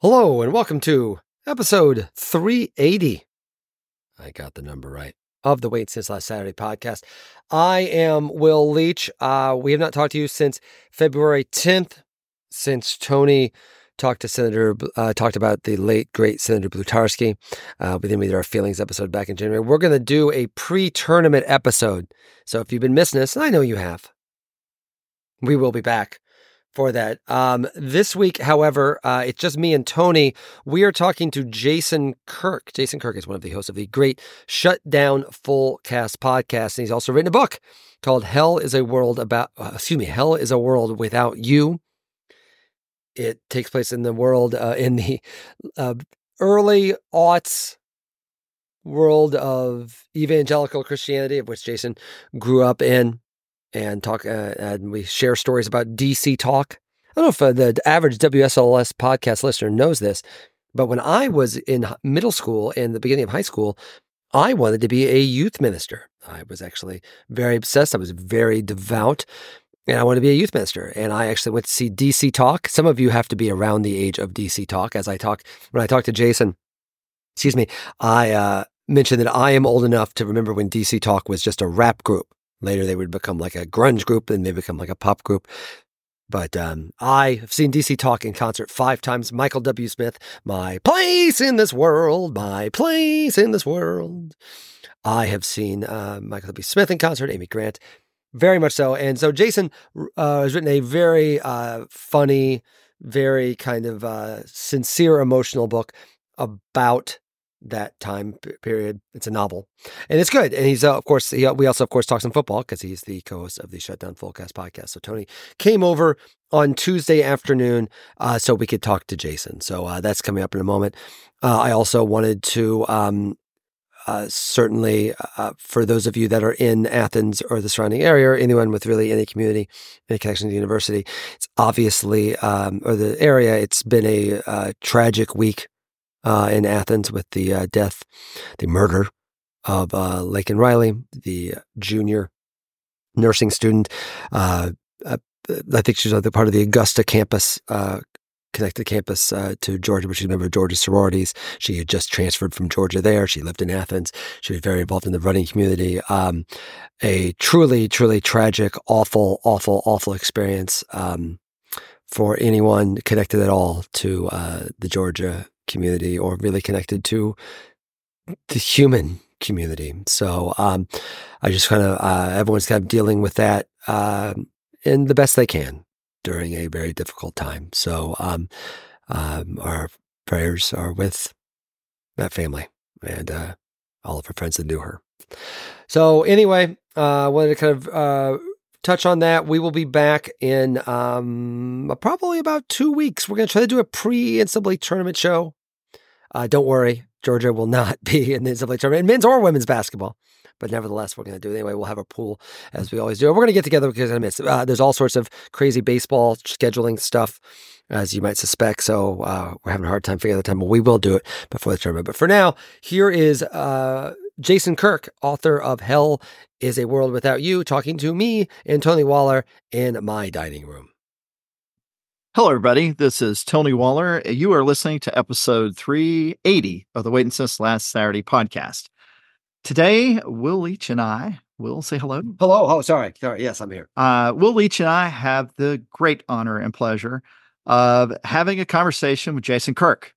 Hello, and welcome to episode 380. I got the number right of the Wait Since Last Saturday podcast. I am Will Leitch. Uh, we have not talked to you since February 10th, since Tony talked to Senator, uh, talked about the late, great Senator Blutarsky. Uh, we then we did our feelings episode back in January. We're going to do a pre tournament episode. So if you've been missing us, and I know you have, we will be back for that. Um, this week, however, uh, it's just me and Tony. We are talking to Jason Kirk. Jason Kirk is one of the hosts of the great Shutdown Fullcast podcast, and he's also written a book called "Hell Is a World About." Uh, excuse me, "Hell Is a World Without You." It takes place in the world uh, in the uh, early aughts world of evangelical Christianity, of which Jason grew up in and talk uh, and we share stories about DC talk. I don't know if uh, the average WSLS podcast listener knows this, but when I was in middle school and the beginning of high school, I wanted to be a youth minister. I was actually very obsessed. I was very devout and I wanted to be a youth minister. And I actually went to see DC Talk. Some of you have to be around the age of DC Talk. As I talk, when I talk to Jason, excuse me, I uh, mentioned that I am old enough to remember when DC Talk was just a rap group. Later, they would become like a grunge group, and they become like a pop group. But um, I have seen DC Talk in concert five times. Michael W. Smith, My Place in This World, My Place in This World. I have seen uh, Michael W. Smith in concert, Amy Grant, very much so. And so Jason uh, has written a very uh, funny, very kind of uh, sincere, emotional book about that time period. It's a novel, and it's good. And he's uh, of course he, we also of course talk some football because he's the co-host of the Shutdown Fullcast podcast. So Tony came over on Tuesday afternoon uh, so we could talk to Jason. So uh, that's coming up in a moment. Uh, I also wanted to. Um, uh, certainly, uh, for those of you that are in Athens or the surrounding area, or anyone with really any community, any connection to the university, it's obviously, um, or the area, it's been a tragic week uh, in Athens with the uh, death, the murder of uh, Laken Riley, the junior nursing student. Uh, uh, I think she's part of the Augusta campus, uh, connected campus to Georgia, which is a member of Georgia sororities. She had just transferred from Georgia there. She lived in Athens. She was very involved in the running community. Um, a truly, truly tragic, awful, awful, awful experience. Um, for anyone connected at all to the Georgia community or really connected to the human community. So um, I just kind of, uh, everyone's kind of dealing with that uh, in the best they can during a very difficult time. So um, um, our prayers are with that family and uh, all of her friends that knew her. So anyway, I uh, wanted to kind of uh, touch on that. We will be back in um, probably about two weeks. We're going to try to do a pre NCAA tournament show. Uh, don't worry, Georgia will not be in the NCAA tournament, men's or women's basketball. But nevertheless, we're going to do it anyway. We'll have a pool as we always do. We're going to get together because I miss. Uh, there's all sorts of crazy baseball scheduling stuff, as you might suspect. So uh, we're having a hard time figuring out the time, but we will do it before the tournament. But for now, here is uh, Jason Kirk, author of Hell is a World Without You, talking to me and Tony Waller in my dining room. Hello, everybody. This is Tony Waller. You are listening to episode 380 of the Waiting Since Last Saturday podcast. Today, Will Leitch and I will say hello. Hello. Oh, sorry. Sorry. Yes, I'm here. Uh, Will Leitch and I have the great honor and pleasure of having a conversation with Jason Kirk.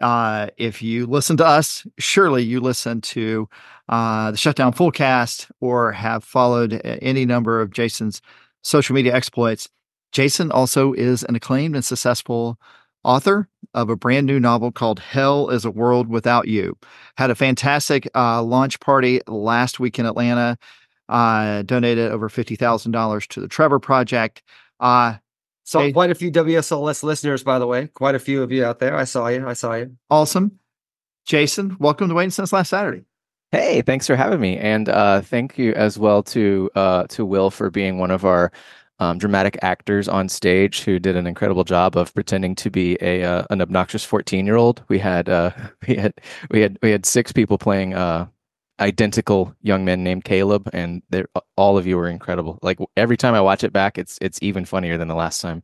Uh, if you listen to us, surely you listen to uh, the Shutdown Fullcast or have followed any number of Jason's social media exploits. Jason also is an acclaimed and successful author of a brand new novel called Hell is a World Without You. Had a fantastic uh, launch party last week in Atlanta. Uh, donated over $50,000 to the Trevor Project. Uh, saw hey, quite a few WSLS listeners, by the way. Quite a few of you out there. I saw you. I saw you. Awesome. Jason, welcome to Waiting Since Last Saturday. Hey, thanks for having me, and uh, thank you as well to uh, to Will for being one of our um, dramatic actors on stage who did an incredible job of pretending to be a uh, an obnoxious 14 year old. We had uh, we had we had we had six people playing uh, identical young men named Caleb, and all of you were incredible. Like every time I watch it back, it's it's even funnier than the last time.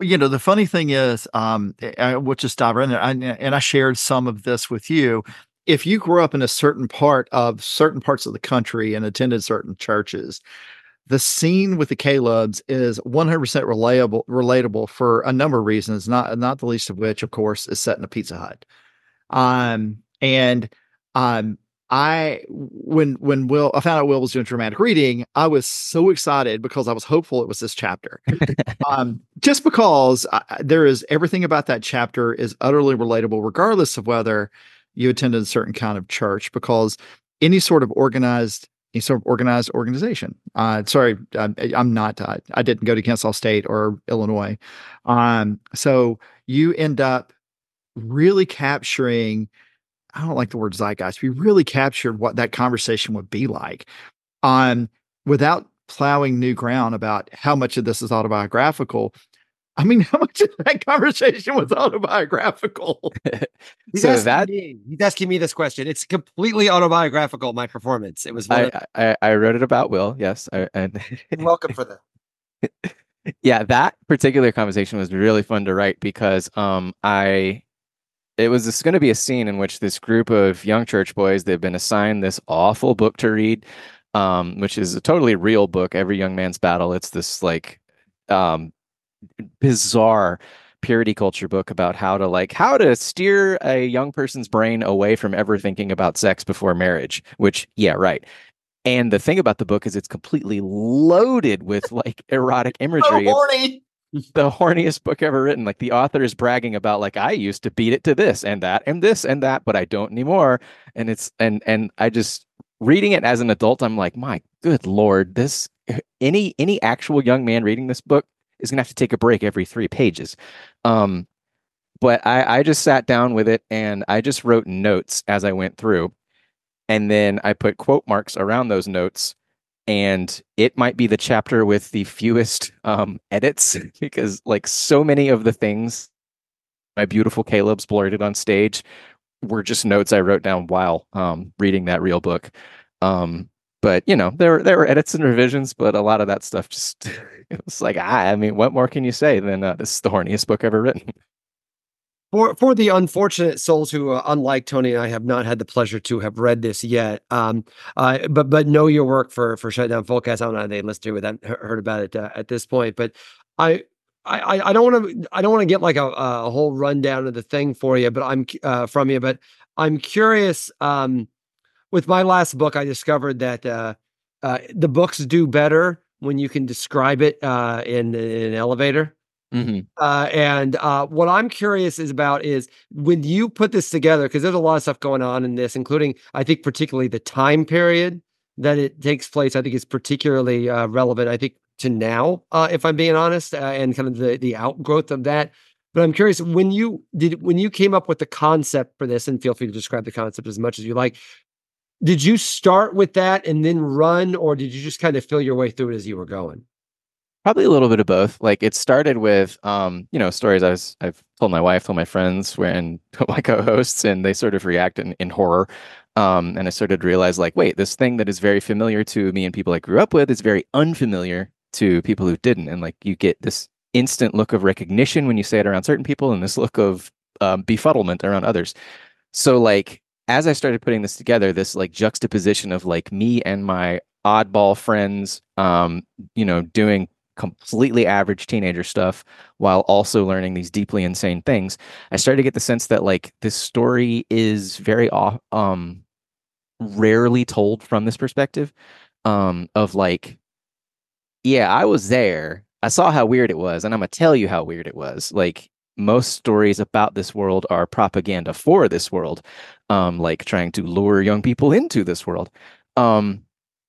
You know, the funny thing is, um, I, we'll just dive right in there. I, and I shared some of this with you. If you grew up in a certain part of certain parts of the country and attended certain churches, the scene with the Calebs is 100% relatable relatable for a number of reasons, not not the least of which, of course, is set in a Pizza Hut. Um, and um, I when when Will I found out Will was doing dramatic reading, I was so excited because I was hopeful it was this chapter. um, just because I, there is everything about that chapter is utterly relatable, regardless of whether you attended a certain kind of church, because any sort of organized any sort of organized organization. Uh, sorry, I'm, I'm not. Uh, I didn't go to Kansas State or Illinois. Um, so you end up really capturing. I don't like the word zeitgeist. We really captured what that conversation would be like, um, without plowing new ground about how much of this is autobiographical. I mean, how much of that conversation was autobiographical? He's so that me, he's asking me this question. It's completely autobiographical. My performance. It was. I, of, I, I wrote it about Will. Yes, I, and welcome for that. yeah, that particular conversation was really fun to write because um I it was going to be a scene in which this group of young church boys they've been assigned this awful book to read um which is a totally real book every young man's battle it's this like um bizarre purity culture book about how to like how to steer a young person's brain away from ever thinking about sex before marriage which yeah right. And the thing about the book is it's completely loaded with like erotic imagery so horny. the horniest book ever written. Like the author is bragging about like i used to beat it to this and that and this and that but i don't anymore. And it's and and i just reading it as an adult i'm like my good lord this eh, any any actual young man reading this book is going to have to take a break every three pages. Um, but I, I just sat down with it and I just wrote notes as I went through. And then I put quote marks around those notes. And it might be the chapter with the fewest um, edits because, like, so many of the things my beautiful Caleb's blurted on stage were just notes I wrote down while um, reading that real book. Um, but you know there there were edits and revisions but a lot of that stuff just it was like ah, i mean what more can you say than uh, this is the horniest book ever written for for the unfortunate souls who uh, unlike tony and i have not had the pleasure to have read this yet um uh but but know your work for for shutdown fullcast i don't know if they listened to it and heard about it uh, at this point but i I, I don't want to I don't want to get like a, a whole rundown of the thing for you, but I'm uh, from you. But I'm curious. Um, with my last book, I discovered that uh, uh, the books do better when you can describe it uh, in, in, an elevator. Mm-hmm. Uh, and uh, what I'm curious is about is when you put this together, because there's a lot of stuff going on in this, including I think particularly the time period that it takes place. I think is particularly uh, relevant. I think to now, if I'm being honest, and kind of the the outgrowth of that. But I'm curious when you did when you came up with the concept for this, and feel free to describe the concept as much as you like did you start with that and then run or did you just kind of feel your way through it as you were going? Probably a little bit of both. Like it started with um you know stories i was i've told my wife told my friends and my co-hosts and they sort of react in, in horror. Um and i started to realize like wait this thing that is very familiar to me and people i grew up with is very unfamiliar to people who didn't. And like you get this instant look of recognition when you say it around certain people and this look of um, befuddlement around others. So like as I started putting this together, this like juxtaposition of like me and my oddball friends, um, you know, doing completely average teenager stuff while also learning these deeply insane things, I started to get the sense that like this story is very um, rarely told from this perspective, um, of like, yeah, I was there. I saw how weird it was, and I'm gonna tell you how weird it was. Like, most stories about this world are propaganda for this world, um, like trying to lure young people into this world. Um,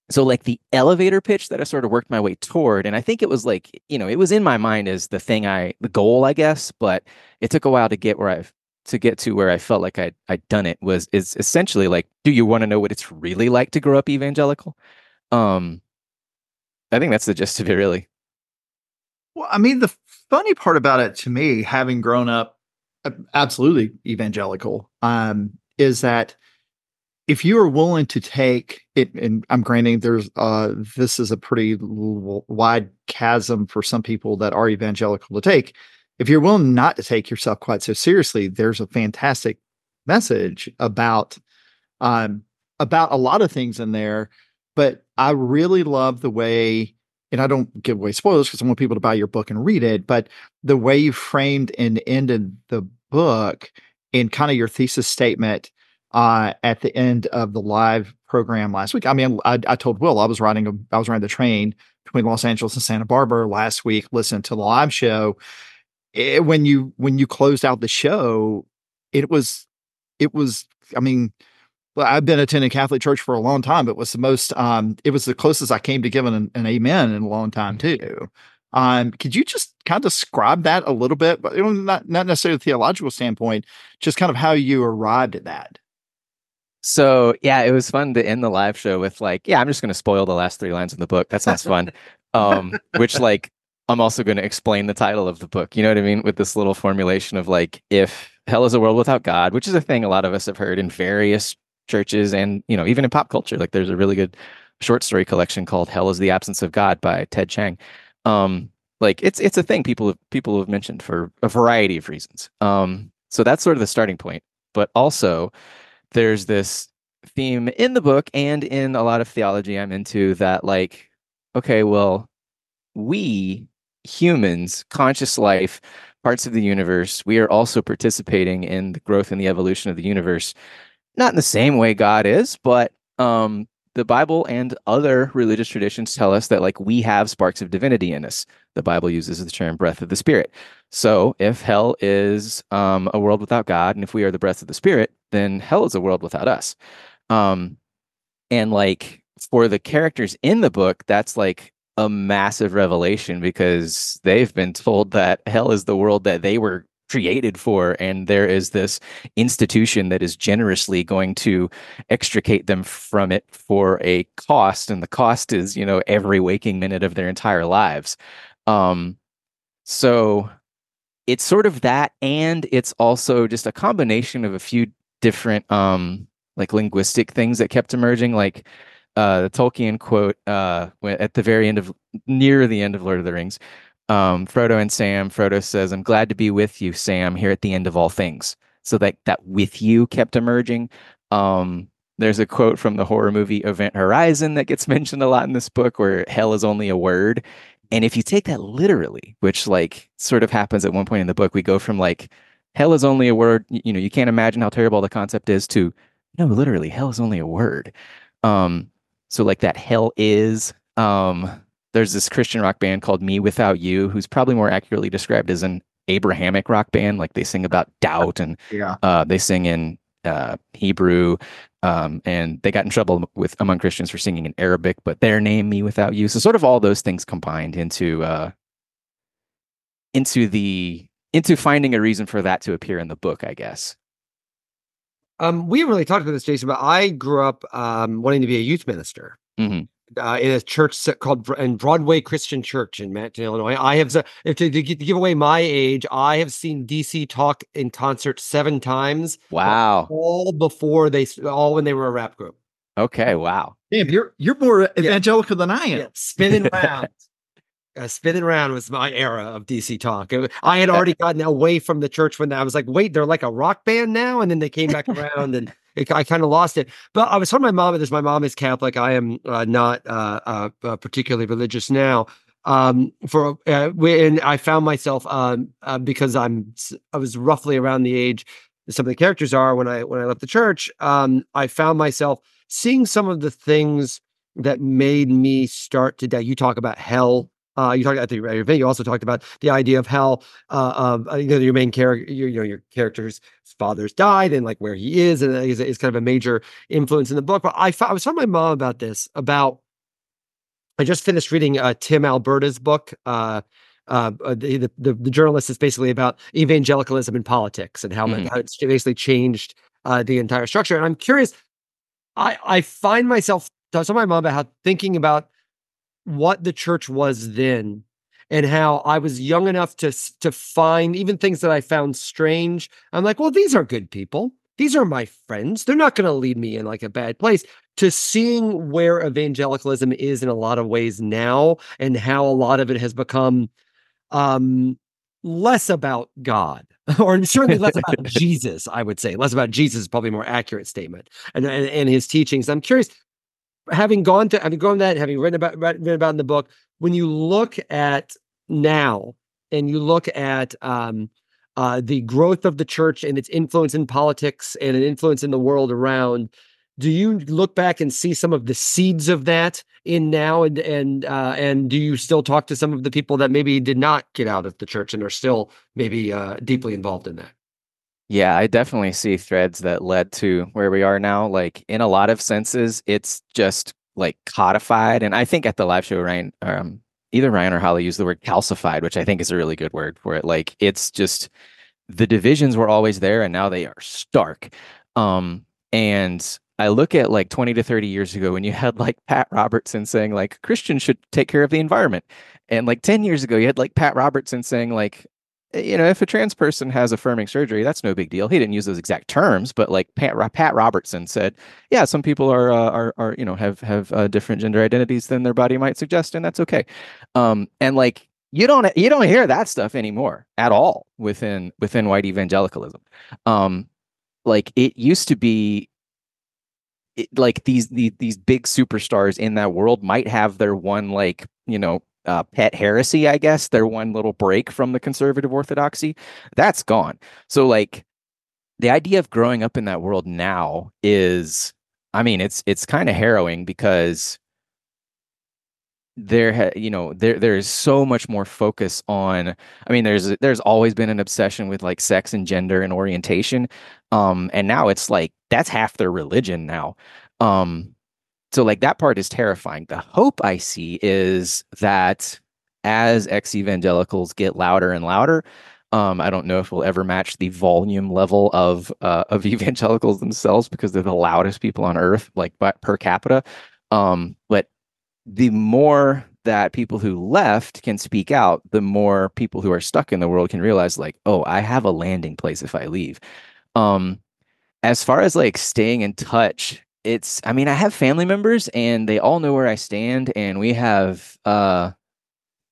so like the elevator pitch that I sort of worked my way toward, and I think it was like, you know, it was in my mind as the thing I the goal, I guess, but it took a while to get where I've to get to where I felt like I'd I'd done it was is essentially like, do you want to know what it's really like to grow up evangelical? Um I think that's the gist of it really. Well, I mean, the funny part about it to me, having grown up absolutely evangelical, um, is that if you are willing to take it, and I'm granting there's uh, this is a pretty wide chasm for some people that are evangelical to take. If you're willing not to take yourself quite so seriously, there's a fantastic message about um, about a lot of things in there. But I really love the way, and I don't give away spoilers because I want people to buy your book and read it. But the way you framed and ended the book in kind of your thesis statement uh, at the end of the live program last week. I mean, I, I told Will I was riding a, I was riding the train between Los Angeles and Santa Barbara last week. Listened to the live show. It, eh, when you when you closed out the show, it was it was. I mean, I've been attending Catholic church for a long time. It was the most. Um, it was the closest I came to giving an, an amen in a long time too. Um, could you just kind of describe that a little bit, but not not necessarily a theological standpoint, just kind of how you arrived at that? So yeah, it was fun to end the live show with like, yeah, I'm just going to spoil the last three lines of the book. That sounds fun. um, which like I'm also going to explain the title of the book. You know what I mean? With this little formulation of like, if hell is a world without God, which is a thing a lot of us have heard in various churches and you know even in pop culture. Like there's a really good short story collection called "Hell is the Absence of God" by Ted Chiang Um, like it's it's a thing people have, people have mentioned for a variety of reasons. Um, so that's sort of the starting point. But also, there's this theme in the book and in a lot of theology I'm into that like okay well we humans conscious life parts of the universe we are also participating in the growth and the evolution of the universe not in the same way God is but um the Bible and other religious traditions tell us that like we have sparks of divinity in us. The Bible uses the term breath of the spirit. So if hell is um, a world without God, and if we are the breath of the spirit, then hell is a world without us. Um, and like for the characters in the book, that's like a massive revelation because they've been told that hell is the world that they were created for and there is this institution that is generously going to extricate them from it for a cost and the cost is you know every waking minute of their entire lives. Um so it's sort of that and it's also just a combination of a few different um like linguistic things that kept emerging like uh the tolkien quote uh at the very end of near the end of lord of the rings um, Frodo and Sam. Frodo says, "I'm glad to be with you, Sam, here at the end of all things." So that that with you kept emerging. Um, there's a quote from the horror movie Event Horizon that gets mentioned a lot in this book, where hell is only a word. And if you take that literally, which like sort of happens at one point in the book, we go from like hell is only a word. You know, you can't imagine how terrible the concept is. To no, literally, hell is only a word. Um, so like that hell is um there's this Christian rock band called Me Without You, who's probably more accurately described as an Abrahamic rock band. Like they sing about doubt and yeah. uh, they sing in uh, Hebrew. Um, and they got in trouble with among Christians for singing in Arabic, but their name Me Without You. So sort of all those things combined into uh, into the into finding a reason for that to appear in the book, I guess. Um, we haven't really talked about this, Jason, but I grew up um, wanting to be a youth minister. Mm-hmm uh, in a church called in Broadway Christian Church in Mattoon, Illinois. I have to, to, to give away my age. I have seen DC Talk in concert seven times. Wow! All before they, all when they were a rap group. Okay. Wow. Damn, you're you're more evangelical yeah. than I am. Yeah. Spinning around. uh, spinning around was my era of DC Talk. It, I had already gotten away from the church when I was like, wait, they're like a rock band now, and then they came back around and it, I kind of lost it. But I was telling my mom this. My mom is Catholic. I am uh, not uh, uh, uh particularly religious now. Um, for uh, I found myself um, uh, because I'm I was roughly around the age some of the characters are when I when I left the church. Um, I found myself seeing some of the things that made me start to doubt. You talk about hell uh, you talked at the event. You also talked about the idea of how, uh, uh, you know, your main character, your, you know, your character's father's died and like where he is, and is, is kind of a major influence in the book. But I, I was talking to my mom about this. About I just finished reading uh, Tim Alberta's book. Uh, uh, uh the, the, the journalist is basically about evangelicalism in politics and how, mm. how it's basically changed uh, the entire structure. And I'm curious. I I find myself talking to my mom about how thinking about what the church was then and how I was young enough to to find even things that I found strange. I'm like, well, these are good people. these are my friends. They're not going to lead me in like a bad place. To seeing where evangelicalism is in a lot of ways now and how a lot of it has become um less about God or certainly less about Jesus, I would say. Less about Jesus is probably a more accurate statement and, and, and his teachings. I'm curious, having gone to having gone that, having written about written about in the book, when you look at now and you look at um, uh, the growth of the church and its influence in politics and an influence in the world around, do you look back and see some of the seeds of that in now and and uh, and do you still talk to some of the people that maybe did not get out of the church and are still maybe uh, deeply involved in that? Yeah, I definitely see threads that led to where we are now. Like in a lot of senses, it's just like codified. And I think at the live show, Ryan, um, either Ryan or Holly used the word calcified, which I think is a really good word for it. Like it's just the divisions were always there and now they are stark. Um, and I look at like 20 to 30 years ago when you had like Pat Robertson saying like Christians should take care of the environment. And like 10 years ago, you had like Pat Robertson saying like you know, if a trans person has affirming surgery, that's no big deal. He didn't use those exact terms, but like Pat, Pat Robertson said, yeah, some people are uh, are are you know have have uh, different gender identities than their body might suggest, and that's okay. Um, and like you don't you don't hear that stuff anymore at all within within white evangelicalism. Um, like it used to be. It, like these, these these big superstars in that world might have their one like you know uh, pet heresy, I guess, their one little break from the conservative orthodoxy, that's gone. So, like, the idea of growing up in that world now is, I mean, it's it's kind of harrowing because there, ha- you know, there there is so much more focus on. I mean, there's there's always been an obsession with like sex and gender and orientation, um, and now it's like that's half their religion now. Um, so like that part is terrifying. The hope I see is that as ex evangelicals get louder and louder, um, I don't know if we'll ever match the volume level of uh, of evangelicals themselves because they're the loudest people on earth, like per capita. Um, but the more that people who left can speak out, the more people who are stuck in the world can realize, like, oh, I have a landing place if I leave. Um, as far as like staying in touch it's i mean i have family members and they all know where i stand and we have uh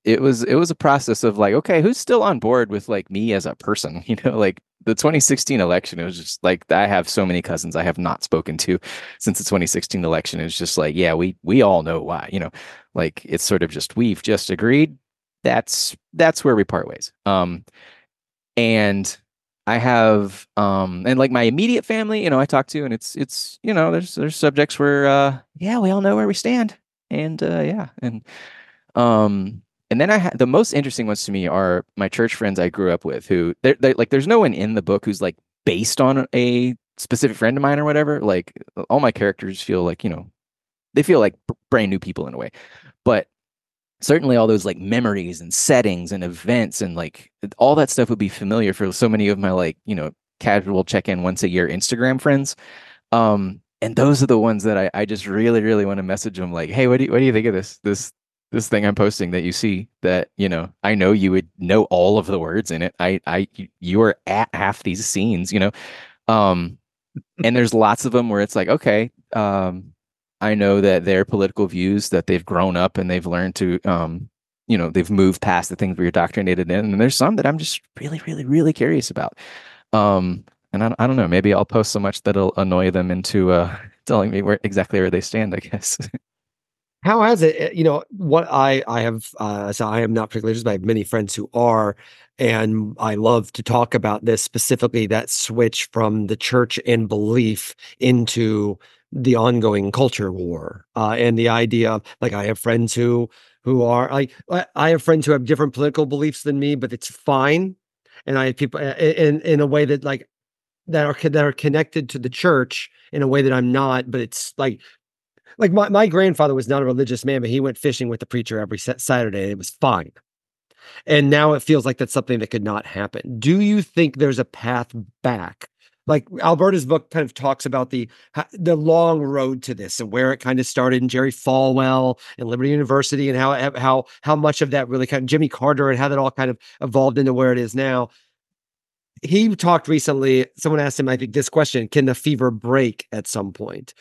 it was it was a process of like okay who's still on board with like me as a person? You know like the 2016 election it was just like i have so many cousins i have not spoken to since the 2016 election. It's just like yeah we we all know why you know like it's sort of just we've just agreed. That's that's where we part ways. Um and I have um and like my immediate family, you know, I talk to and it's it's you know, there's there's subjects where uh yeah, we all know where we stand. And uh yeah, and um and then I had the most interesting ones to me are my church friends I grew up with who they're, they're like there's no one in the book who's like based on a specific friend of mine or whatever. Like all my characters feel like, you know, they feel like brand new people in a way. Certainly all those like memories and settings and events and like all that stuff would be familiar for so many of my like you know casual check-in once a year instagram friends. Um and those are the ones that i, I just really really want to message them like hey what do you what do you think of this this this thing i'm posting that you see that you know i know you would know all of the words in it. I i you are at half these scenes you know? Um and there's lots of them where it's like okay um I know that their political views that they've grown up and they've learned to, um, you know, they've moved past the things we are indoctrinated in. And there's some that I'm just really, really, really curious about. Um, and I, I don't know, maybe I'll post so much that it'll annoy them into uh, telling me where exactly where they stand. I guess. How has it? Eh, you know, what I I have. Uh, so I am not particularly religious, but I have many friends who are, and I love to talk about this specifically. That switch from the church and belief into the ongoing culture war uh, and the idea of like I have friends who who are like I have friends who have different political beliefs than me, but it's fine. And I have people in in a way that like that are that are connected to the church in a way that I'm not. But it's like like my, my grandfather was not a religious man, but he went fishing with the preacher every Saturday, and it was fine. And now it feels like that's something that could not happen. Do you think there's a path back like Alberta's book kind of talks about the the long road to this and where it kind of started in Jerry Falwell and Liberty University and how how how much of that really kind of Jimmy Carter and how that all kind of evolved into where it is now. he talked recently. Someone asked him, I think, this question: Can the fever break at some point?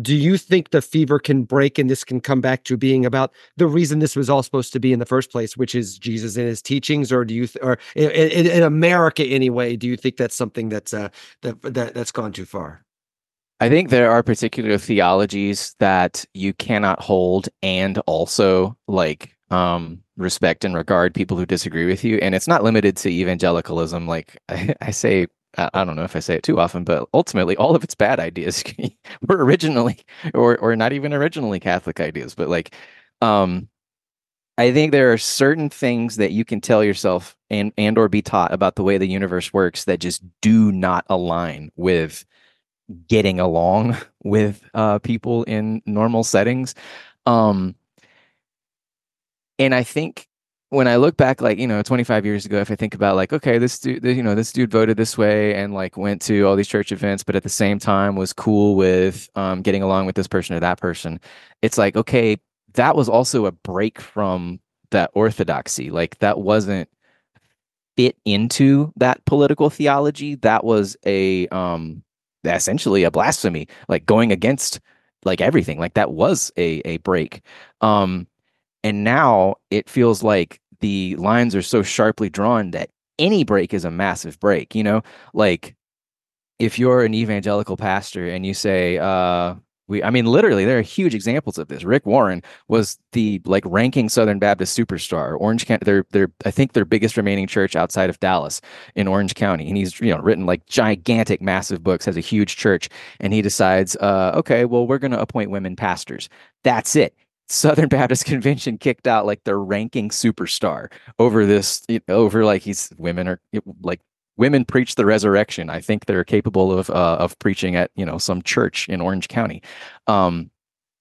Do you think the fever can break and this can come back to being about the reason this was all supposed to be in the first place, which is Jesus and his teachings, or do you, th- or in, in, in, America anyway, do you think that's something that's uh, that, that that's gone too far? I think there are particular theologies that you cannot hold and also like um, respect and regard people who disagree with you. And it's not limited to evangelicalism. Like I, I say, I don't know if I say it too often, but ultimately, all of its bad ideas were originally, or or not even originally Catholic ideas. But like, um, I think there are certain things that you can tell yourself and and or be taught about the way the universe works that just do not align with getting along with uh, people in normal settings. Um, and I think when I look back, like you know, 25 years ago, if I think about like, okay, this dude, you know, this dude voted this way and like went to all these church events, but at the same time was cool with um, getting along with this person or that person. It's like, okay, that was also a break from that orthodoxy. Like that wasn't fit into that political theology. That was a um essentially a blasphemy, like going against like everything. Like that was a a break. Um, and now it feels like the lines are so sharply drawn that any break is a massive break. You know, like if you're an evangelical pastor and you say, uh, we i mean literally there are huge examples of this. Rick warren was the like ranking southern baptist superstar. Orange county they're, they're i think their biggest remaining church outside of dallas in orange county. And he's you know written like gigantic massive books has a huge church. And he decides uh, okay well we're going to appoint women pastors. That's it Southern Baptist Convention kicked out like their ranking superstar over this, you know, over like he's women are like women preach the resurrection. I think they're capable of uh, of preaching at you know some church in Orange County. Um,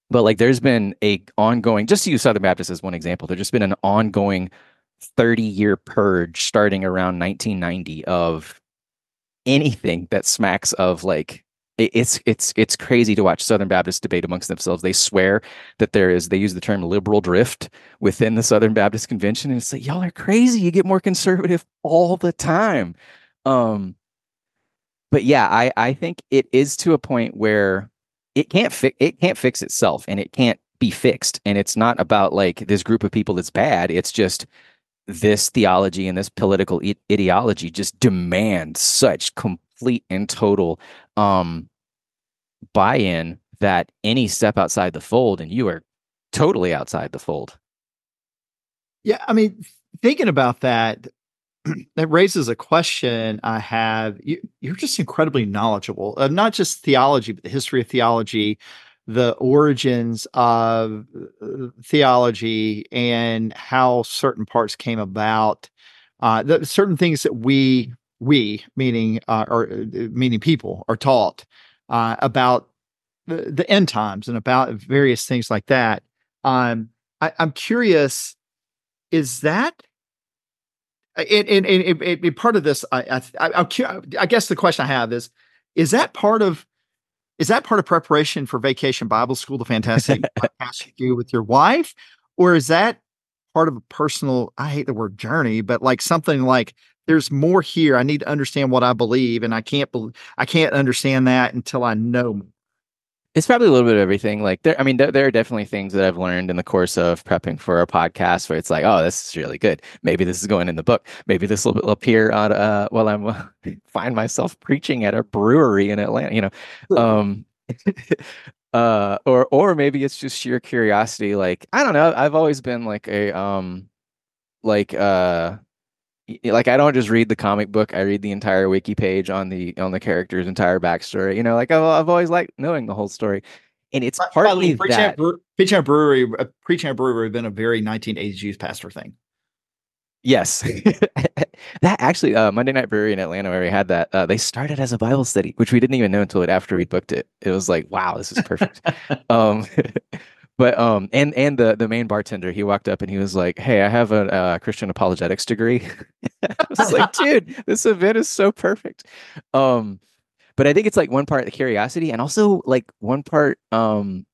but like there's been a ongoing just to use Southern Baptist as one example, there's just been an ongoing 30 year purge starting around 1990 of anything that smacks of like it's it's it's crazy to watch Southern Baptists debate amongst themselves. They swear that there is they use the term liberal drift within the Southern Baptist Convention, and it's like y'all are crazy. You get more conservative all the time. Um, but yeah, I I think it is to a point where it can't fix it can't fix itself, and it can't be fixed. And it's not about like this group of people that's bad. It's just this theology and this political I- ideology just demand such complete and total um buy-in that any step outside the fold and you are totally outside the fold. Yeah, I mean, thinking about that, that raises a question I have. You, are just incredibly knowledgeable of not just theology, but the history of theology, the origins of uh, theology, and how certain parts came about. Uh, the, certain things that we we meaning uh, or uh, meaning people are taught uh, about the, the end times and about various things like that. Um, I, I'm curious, is that and, and, and, and, part of this, I, I, I, I guess the question I have is, is that part of, is that part of preparation for Vacation Bible School, the fantastic podcast you do with your wife, or is that part of a personal? I hate the word journey, but like something like there's more here. I need to understand what I believe, and I can't believe I can't understand that until I know it's probably a little bit of everything. Like there, I mean, there, there, are definitely things that I've learned in the course of prepping for a podcast where it's like, oh, this is really good. Maybe this is going in the book. Maybe this will appear on uh, while I'm uh, find myself preaching at a brewery in Atlanta. You know, um, uh, or or maybe it's just sheer curiosity. Like I don't know. I've always been like a um, like uh like I don't just read the comic book. I read the entire wiki page on the on the character's entire backstory. You know, like I've, I've always liked knowing the whole story, and it's partly preaching that. At preaching at brewery, uh, preaching at brewery, been a very 1980s youth pastor thing. Yes, that actually uh, Monday Night Brewery in Atlanta, where we had that, uh, they started as a Bible study, which we didn't even know until after we booked it. It was like, wow, this is perfect. um, but um and and the the main bartender he walked up and he was like hey i have a, a christian apologetics degree. I was like dude this event is so perfect. Um but i think it's like one part the curiosity and also like one part um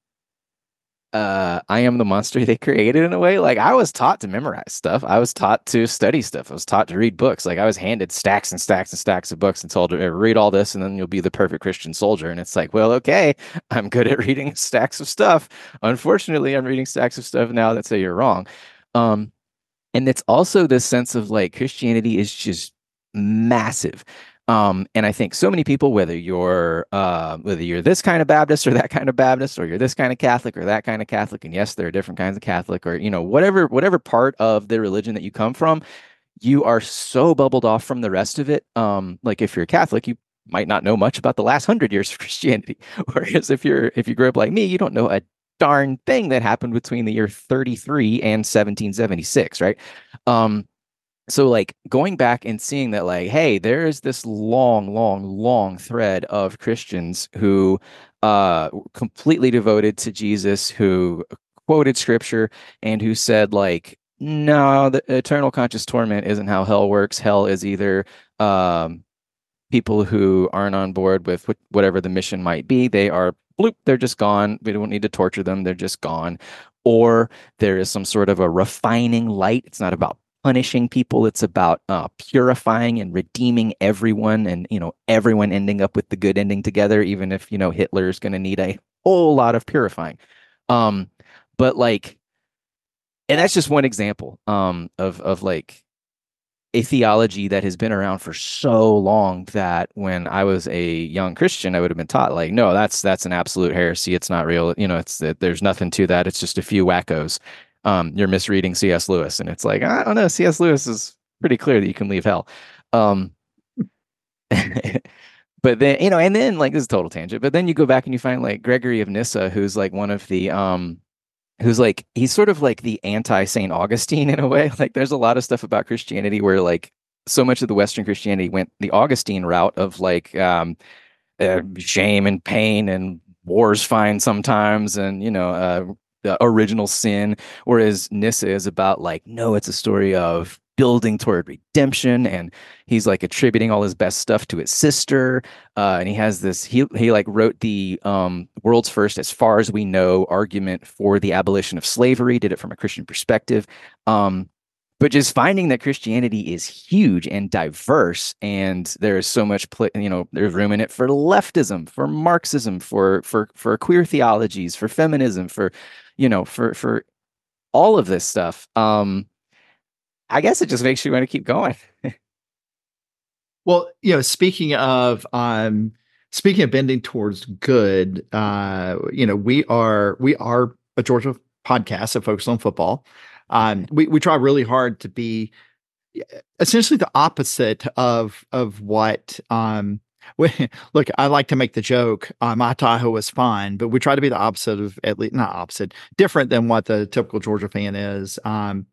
uh, I am the monster they created in a way. Like I was taught to memorize stuff. I was taught to study stuff. I was taught to read books. Like I was handed stacks and stacks and stacks of books and told to read all this, and then you'll be the perfect Christian soldier. And it's like, well, okay, I'm good at reading stacks of stuff. Unfortunately, I'm reading stacks of stuff now that say you're wrong. Um, and it's also this sense of like Christianity is just massive. Um, and I think so many people, whether you're uh, whether you're this kind of Baptist or that kind of Baptist, or you're this kind of Catholic or that kind of Catholic, and yes, there are different kinds of Catholic, or you know whatever whatever part of the religion that you come from, you are so bubbled off from the rest of it. Um, like if you're a Catholic, you might not know much about the last hundred years of Christianity, whereas if you're if you grew up like me, you don't know a darn thing that happened between the year 33 and 1776, right? Um, so like going back and seeing that like hey there is this long long long thread of christians who uh completely devoted to jesus who quoted scripture and who said like no the eternal conscious torment isn't how hell works. Hell is either um people who aren't on board with whatever the mission might be. They are bloop they're just gone. We don't need to torture them. They're just gone. Or there is some sort of a refining light. It's not about punishing people. It's about uh, purifying and redeeming everyone, and you know everyone ending up with the good ending together, even if you know Hitler is going to need a whole lot of purifying. Um, but like, and that's just one example um, of of like a theology that has been around for so long that when I was a young Christian, I would have been taught like, no, that's that's an absolute heresy. It's not real. You know, it's there's nothing to that. It's just a few wackos um, you're misreading C.S. Lewis. And it's like, I don't know, C.S. Lewis is pretty clear that you can leave hell. Um, but then, you know, and then like this is total tangent, but then you go back and you find like Gregory of Nyssa, who's like one of the, um, who's like, he's sort of like the anti St. Augustine in a way. Like there's a lot of stuff about Christianity where like so much of the Western Christianity went the Augustine route of like, um, uh, shame and pain and war's fine sometimes and you know uh, the original sin, whereas Nyssa is about like, no, it's a story of building toward redemption and he's like attributing all his best stuff to his sister uh, and he has this he he like wrote the um, world's first as far as we know argument for the abolition of slavery did it from a christian perspective um, but just finding that christianity is huge and diverse and there's so much pl- you know there's room in it for leftism for marxism for for for queer theologies for feminism for you know, for for all of this stuff. Um, I guess it just makes you want to keep going. well, you know, speaking of um speaking of bending towards good, uh, you know, we are we are a Georgia podcast that focuses on football. Um, we we try really hard to be essentially the opposite of of what um look, I like to make the joke. Uh, my Tahoe is fine, but we try to be the opposite of at least not opposite, different than what the typical Georgia fan is. Um,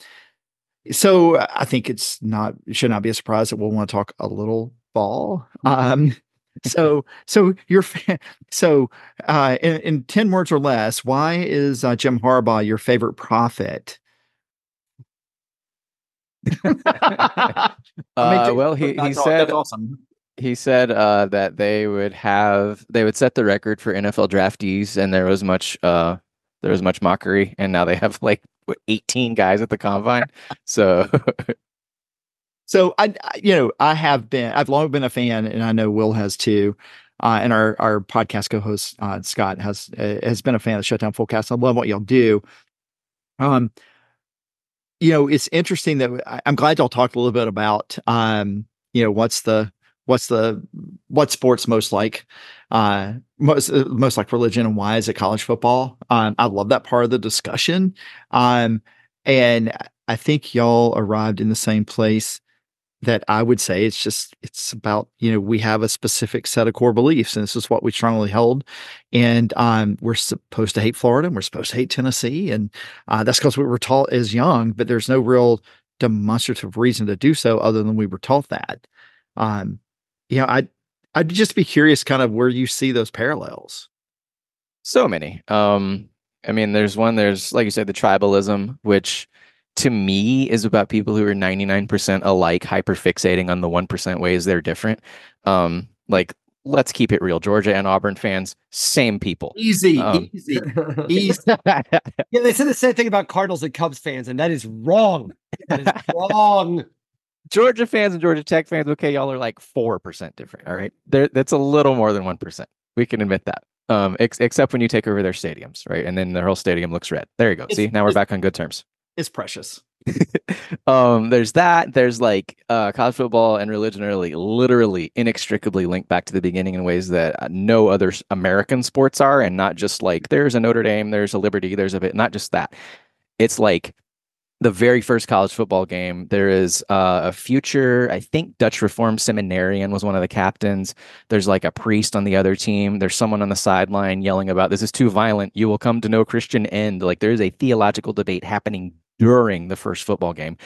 so I think it's not should not be a surprise that we'll want to talk a little ball. Um, so so your so uh, in, in, ten words or less, why is uh, Jim Harbaugh your favorite prophet? uh, well, he, he said awesome he said uh, that they would have they would set the record for NFL draftees, and there was much uh, there was much mockery, and now they have like what, 18 guys at the combine. So, so I, you know, I have been I've long been a fan, and I know Will has too. Uh, and our our podcast co-host uh, Scott has uh, has been a fan of the Shutdown Fullcast. I love what y'all do. Um, you know, it's interesting that I, I'm glad y'all talked a little bit about um, you know, what's the what's the what sports most like uh most uh, most like religion and why is it college football? Um i love that part of the discussion. Um and i think y'all arrived in the same place that i would say it's just it's about you know we have a specific set of core beliefs and this is what we strongly hold. And um we're supposed to hate florida and we're supposed to hate tennessee and uh, that's because we were taught as young but there's no real demonstrative reason to do so other than we were taught that. Um yeah, I'd I'd just be curious, kind of where you see those parallels. So many. Um, I mean, there's one. There's like you said, the tribalism, which to me is about people who are 99% alike, hyper fixating on the 1% ways they're different. Um, like let's keep it real. Georgia and Auburn fans, same people. Easy, Um, easy, easy. Yeah, they said the same thing about Cardinals and Cubs fans, and that is wrong. That is wrong. Georgia fans and Georgia Tech fans, okay, y'all are like four percent different. All right, there that's a little more than one percent. We can admit that. Um, ex- except when you take over their stadiums, right? And then their whole stadium looks red. There you go. It's- See, now we're back on good terms. It's precious. um, there's that. There's like uh, college football and religion are like literally inextricably linked back to the beginning in ways that uh, no other American sports are, and not just like there's a Notre Dame, there's a Liberty, there's a bit. Not just that. It's like the very first college football game. There is uh, a future, I think Dutch Reformed seminarian was one of the captains. There's like a priest on the other team. There's someone on the sideline yelling about this is too violent. You will come to no Christian end. Like there is a theological debate happening during the first football game.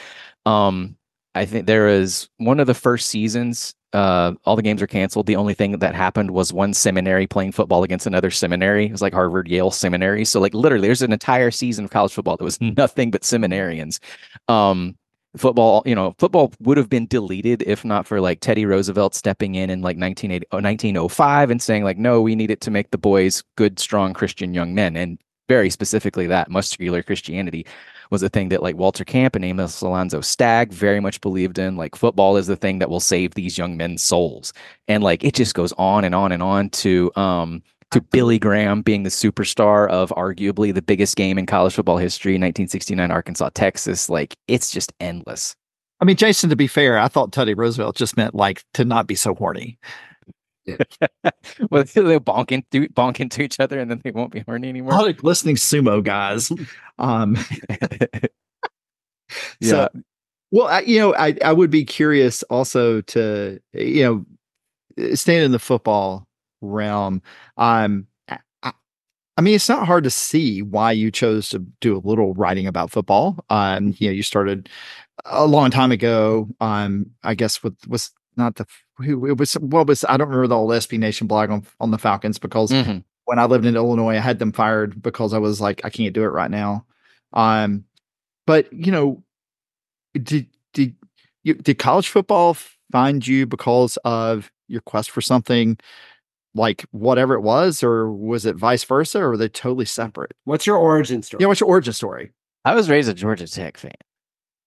Um, I think there is one of the first seasons. Uh, all the games are canceled. The only thing that happened was one seminary playing football against another seminary. It was like Harvard, Yale seminary. So like literally, there's an entire season of college football that was nothing but seminarians. Um, football, you know, football would have been deleted if not for like Teddy Roosevelt stepping in in like 1980, 1905 and saying like, no, we need it to make the boys good, strong Christian young men, and very specifically that muscular Christianity was a thing that like Walter Camp and Amos Alonzo Stagg very much believed in. Like football is the thing that will save these young men's souls. And like it just goes on and on and on to um to Billy Graham being the superstar of arguably the biggest game in college football history, 1969 Arkansas, Texas. Like it's just endless. I mean, Jason, to be fair, I thought Teddy Roosevelt just meant like to not be so horny. well, they'll bonk into bonk into each other and then they won't be horny anymore. All the listening sumo guys. Um, yeah. So- well, I, you know, I, I would be curious also to, you know, staying in the football realm. Um, I, I- I mean, it's not hard to see why you chose to do a little writing about football. Um, you know, you started a long time ago. Um, I guess with was not the who it was what was I don't remember the old SB Nation blog on on the Falcons because Mhm. when I lived in Illinois, I had them fired because I was like, I can't do it right now. Um, but you know, did did you did college football find you because of your quest for something like whatever it was, or was it vice versa, or were they totally separate? What's your origin story? Yeah, what's your origin story? I was raised a Georgia Tech fan.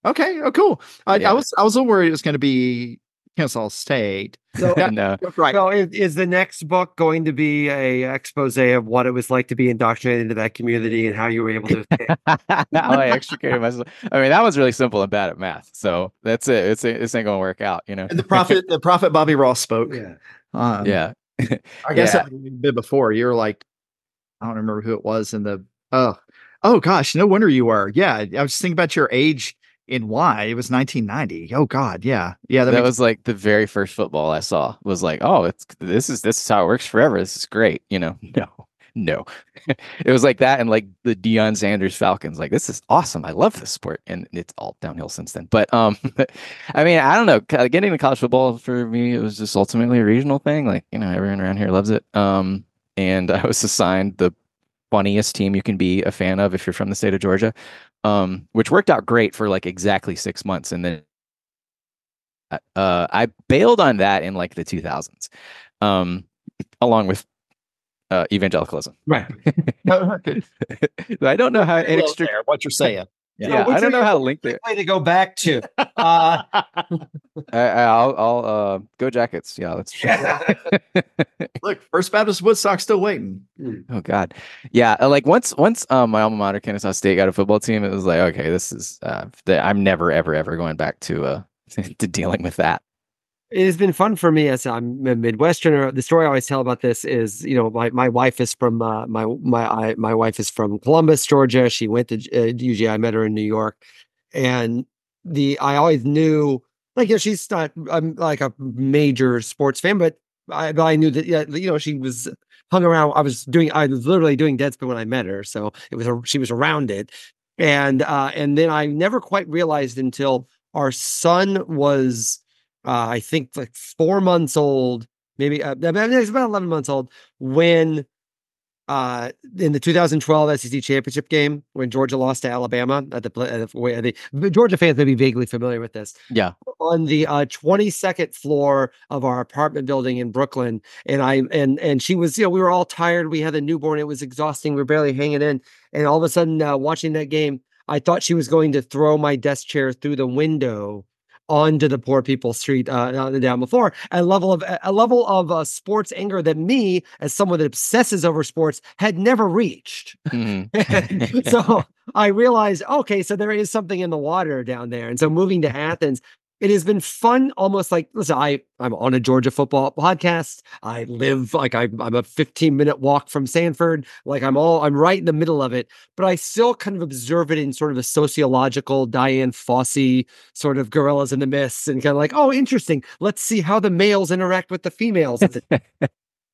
Okay, oh cool. I, Yeah. I was I was a little worried it was going to be Kansas State. So, And uh, Right. so is, is the next book going to be a expose of what it was like to be indoctrinated into that community and how you were able to? how I extricated myself. I mean, that was really simple and bad at math. So that's it. It's this ain't gonna work out, you know. And the prophet, the prophet Bobby Ross spoke. yeah. Um, yeah. I guess Yeah. that might have been before. You were like, I don't remember who it was in the oh oh gosh, no wonder you were. Yeah, I was thinking about your age in why it was 1990. Oh God, yeah, yeah. That, That, makes, was like the very first football I saw. Was like, oh, it's this is this is how it works forever. This is great. You know, no, no. it was like that and like the Deion Sanders Falcons. Like, this is awesome. I love this sport, and it's all downhill since then. But um, I mean, I don't know. Getting to college football for me, it was just ultimately a regional thing. Like, you know, everyone around here loves it. Um, and I was assigned the funniest team you can be a fan of if you're from the state of Georgia, um, which worked out great for like exactly six months, and then uh, I bailed on that in like the 2000s, um, along with uh, evangelicalism. Right. I don't know how inextric- what you're saying. Yeah, So I don't know how to link it. Way to go back to. Uh, I, I'll, I'll uh, go Jackets. Yeah, let's. Look, First Baptist Woodstock still waiting. Oh God, yeah. uh, Like once, once um, my alma mater, Kennesaw State, got a football team, it was like, okay, this is. Uh, I'm never, ever, ever going back to uh to dealing with that. It has been fun for me as I'm a Midwesterner. The story I always tell about this is, you know, my, my wife is from uh, my my I, my wife is from Columbus, Georgia. She went to uh, UGA. I met her in New York, and the I always knew like you know she's not um, like a major sports fan, but I but I knew that you know she was hung around. I was doing I was literally doing Deadspin when I met her, so it was a, she was around it, and uh, and then I never quite realized until our son was uh, I think like four months old, maybe uh, I mean, it's about eleven months old when uh, in the 2012 SEC championship game when Georgia lost to Alabama at the, at the, the Georgia fans may be vaguely familiar with this. Yeah. On the uh, 22nd floor of our apartment building in Brooklyn, and I and and she was, you know, we were all tired. We had a newborn. It was exhausting. We were barely hanging in, and all of a sudden, uh, watching that game, I thought she was going to throw my desk chair through the window onto the poor people's street uh, down before. A level of a level of uh, sports anger that me as someone that obsesses over sports had never reached. Mm. so i realized okay so there is something in the water down there. And so moving to athens it has been fun almost like listen i i'm on a georgia football podcast. I live like I'm, I'm a 15 minute walk from sanford. Like i'm all i'm right in the middle of it but i still kind of observe it in sort of a sociological dian fossey sort of gorillas in the mist and kind of like oh interesting. Let's see how the males interact with the females.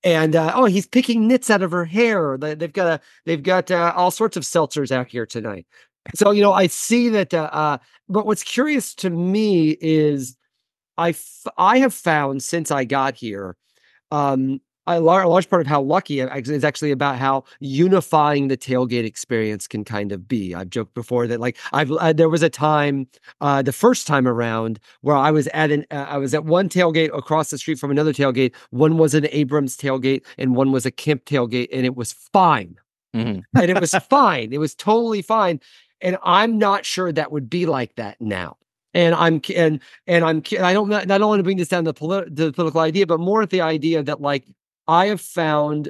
And uh, oh he's picking nits out of her hair. They've got a they've got uh, all sorts of seltzers out here tonight so you know i see that uh, uh, but what's curious to me is I, f- I have found since i got here um a, lar- a large part of how lucky is actually about how unifying the tailgate experience can kind of be. I've joked before that like I've uh, there was a time uh, the first time around where I was at an uh, I was at one tailgate across the street from another tailgate. One was an Abrams tailgate and one was a Kemp tailgate, and it was fine. Mm-hmm. and it was fine. It was totally fine. And I'm not sure that would be like that now. And I'm and and I'm I don't I don't want to bring this down to politi- the political idea, but more at the idea that like I have found.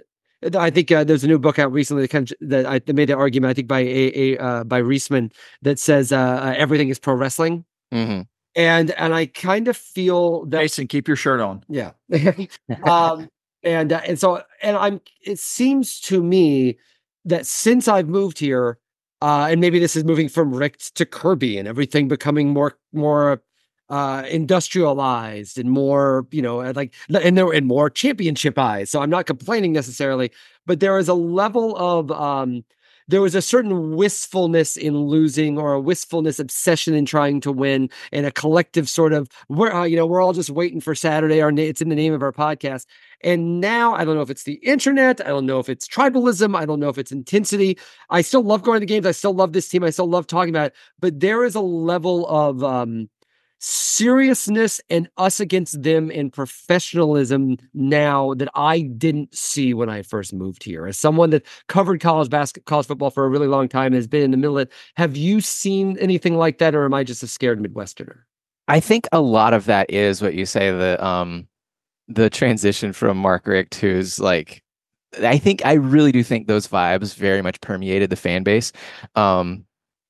I think uh, there's a new book out recently that, kind of, that I that made the argument. I think by a, a uh, by Riesman that says uh, uh, everything is pro wrestling. Mm-hmm. And and I kind of feel that Jason, keep your shirt on. Yeah. um, and uh, and so and I'm. It seems to me that since I've moved here, uh, and maybe this is moving from Richt to Kirby and everything becoming more more uh, industrialized and more, you know, like and there and more championship eyes. So I'm not complaining necessarily, but there is a level of um, there was a certain wistfulness in losing or a wistfulness obsession in trying to win and a collective sort of we're uh, you know we're all just waiting for saturday our na- it's in the name of our podcast. And now i don't know if it's the internet i don't know if it's tribalism i don't know if it's intensity. I still love going to games i still love this team i still love talking about it but there is a level of um seriousness and us against them and professionalism now that I didn't see when I first moved here. As someone that covered college basketball, college football for a really long time, has been in the middle of it, have you seen anything like that, or am I just a scared Midwesterner? I think a lot of that is what you say the um the transition from Mark Richt, who's like I think I really do think those vibes very much permeated the fan base. Um,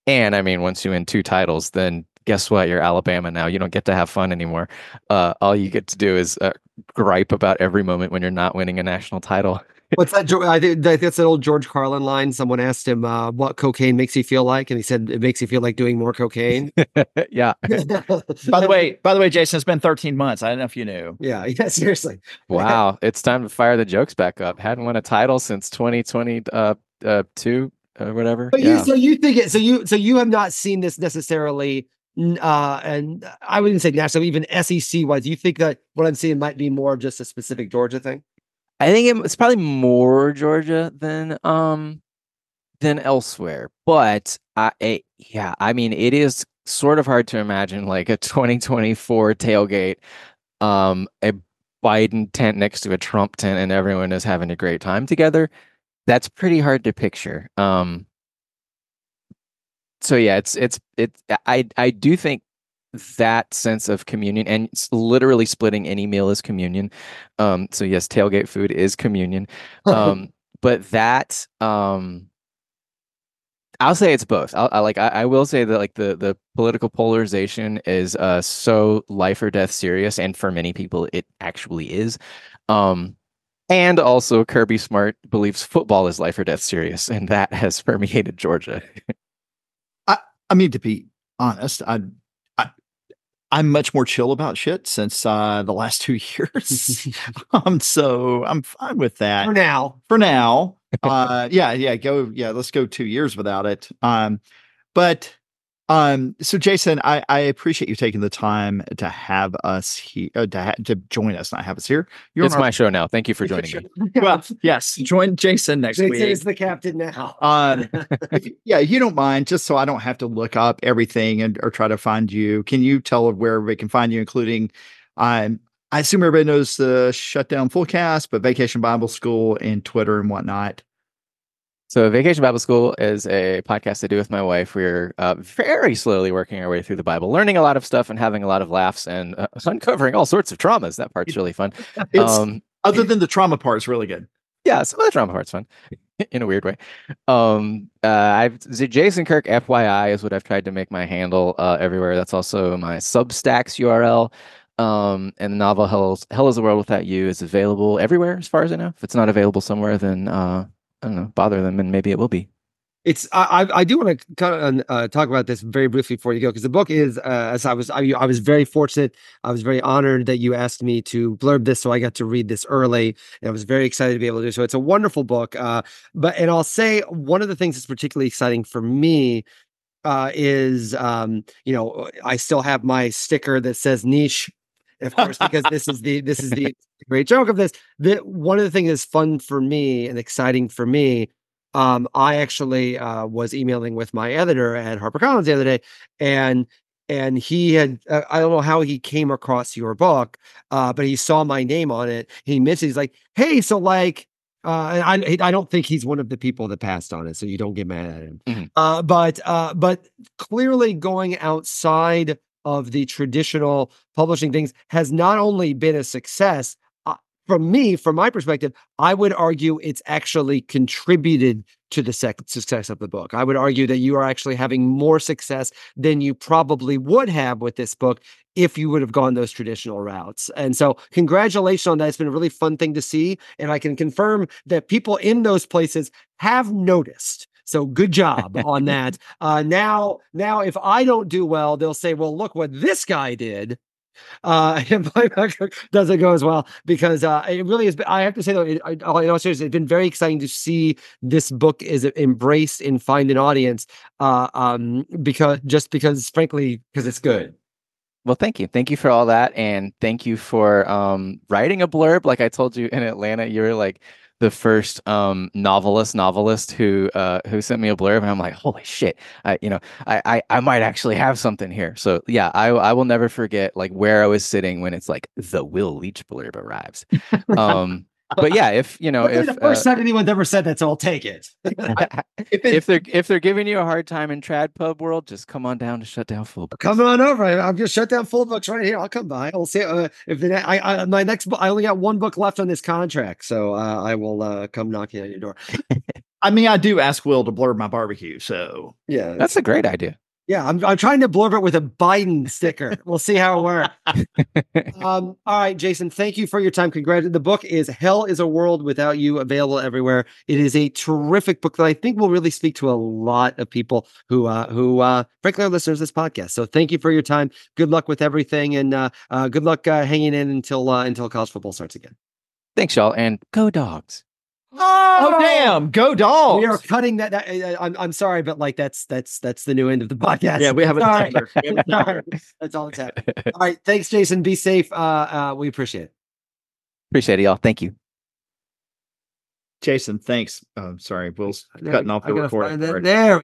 and I mean, once you win two titles, then guess what? You're Alabama now. You don't get to have fun anymore. Uh, all you get to do is uh, gripe about every moment when you're not winning a national title. What's that? I think that's an old George Carlin line. Someone asked him uh, what cocaine makes you feel like, and he said it makes you feel like doing more cocaine. yeah. by the way, by the way, Jason, it's been 13 months. I don't know if you knew. Yeah. Yeah. Seriously. Wow. it's time to fire the jokes back up. Hadn't won a title since 2022. Uh, uh, two, or whatever. But yeah. you, so you think it? So you, so you have not seen this necessarily uh, and I wouldn't say national, even SEC wise. You think that what I'm seeing might be more of just a specific Georgia thing? I think it's probably more Georgia than um than elsewhere. But I, I yeah, I mean, it is sort of hard to imagine like a 2024 tailgate, um, a Biden tent next to a Trump tent, and everyone is having a great time together. That's pretty hard to picture. Um, so yeah, it's it's it's I I do think that sense of communion and literally splitting any meal is communion. Um, so yes, tailgate food is communion. Um, but that um, I'll say it's both. I'll, I like I, I, will say that like the the political polarization is uh so life or death serious, and for many people it actually is. Um, and also Kirby Smart believes football is life or death serious, and that has permeated Georgia. I mean, to be honest, I, I I'm much more chill about shit since uh, the last two years. um, so I'm fine with that for now. For now, uh, yeah, yeah, go, yeah. Let's go two years without it. Um, but Um, so Jason, I, I appreciate you taking the time to have us here, uh, to, ha- to join us, not have us here. You're it's my show now. Thank you for joining me. well, yes, join Jason next Jason week. is the captain now. Um, yeah, you don't mind, just so I don't have to look up everything and or try to find you. Can you tell where we can find you, including, um, I assume everybody knows the Shutdown Fullcast, but Vacation Bible School and Twitter and whatnot. So, Vacation Bible School is a podcast I do with my wife. We're uh, very slowly working our way through the Bible, learning a lot of stuff and having a lot of laughs and uh, uncovering all sorts of traumas. That part's really fun. Um, other than the trauma part, is really good. Yeah, some of the trauma part's fun in a weird way. Um, uh, I've Jason Kirk FYI is what I've tried to make my handle uh, everywhere. That's also my Substacks URL. Um, and the novel Hell, Hell is a World Without You is available everywhere, as far as I know. If it's not available somewhere, then uh, I don't know, bother them, and maybe it will be. It's I I do want to kind of uh, talk about this very briefly before you go because the book is uh, as I was I, I was very fortunate I was very honored that you asked me to blurb this so I got to read this early and I was very excited to be able to do so. It's a wonderful book, uh, but and I'll say one of the things that's particularly exciting for me uh, is um, you know I still have my sticker that says niche of course, because this is the this is the great joke of this. That one of the things that's fun for me and exciting for me. Um, I actually uh, was emailing with my editor at HarperCollins the other day, and and he had uh, I don't know how he came across your book, uh, but he saw my name on it. He mentioned he's like, hey, so like. Uh, I I don't think he's one of the people that passed on it, so you don't get mad at him. Mm-hmm. Uh, but uh, but clearly going outside of the traditional publishing things has not only been a success, uh, from me, from my perspective, I would argue it's actually contributed to the sec- success of the book. I would argue that you are actually having more success than you probably would have with this book if you would have gone those traditional routes. And so, congratulations on that. It's been a really fun thing to see. And I can confirm that people in those places have noticed so good job on that. Uh, now, now if I don't do well, they'll say, "Well, look what this guy did." Uh, and doesn't go as well because uh, it really is. I have to say though, it, I, I know seriously, it's been very exciting to see this book is embraced and find an audience. Uh, um, because just because, frankly, because it's good. Well, thank you. Thank you for all that. And thank you for um, writing a blurb. Like I told you in Atlanta, you were like, the first um, novelist novelist who uh, who sent me a blurb, and I'm like, holy shit! I you know I, I I might actually have something here. So yeah, I I will never forget like where I was sitting when it's like the Will Leitch blurb arrives. Um, but yeah, if you know, if the first uh, time anyone's ever said that, so I'll take it. if, if, they're if they're giving you a hard time in trad pub world, just come on down to shut down full. Books. Come on over. I'm just shut down full books right here. I'll come by. I'll see uh, if the I, I my next book. I only got one book left on this contract, so uh, I will uh, come knocking at your door. I mean, I do ask Will to blur my barbecue, so yeah, that's a great idea. Yeah, I'm, I'm trying to blurb it with a Biden sticker. We'll see how it works. um, all right, Jason, thank you for your time. Congrats. The book is Hell is a World Without You, available everywhere. It is a terrific book that I think will really speak to a lot of people who, uh, who uh, frankly, are listeners to this podcast. So thank you for your time. Good luck with everything, and uh, uh, good luck uh, hanging in until uh, until college football starts again. Thanks, y'all, and go dogs. Oh, oh, damn! Go dogs! We are cutting that. that uh, I'm I'm sorry, but like that's that's that's the new end of the podcast. Yeah, we have a That's all that's happening. All right, thanks, Jason. Be safe. Uh, uh, we appreciate it. Appreciate it, y'all. Thank you. Jason, thanks. Oh, sorry, Will's cutting off the recording. There.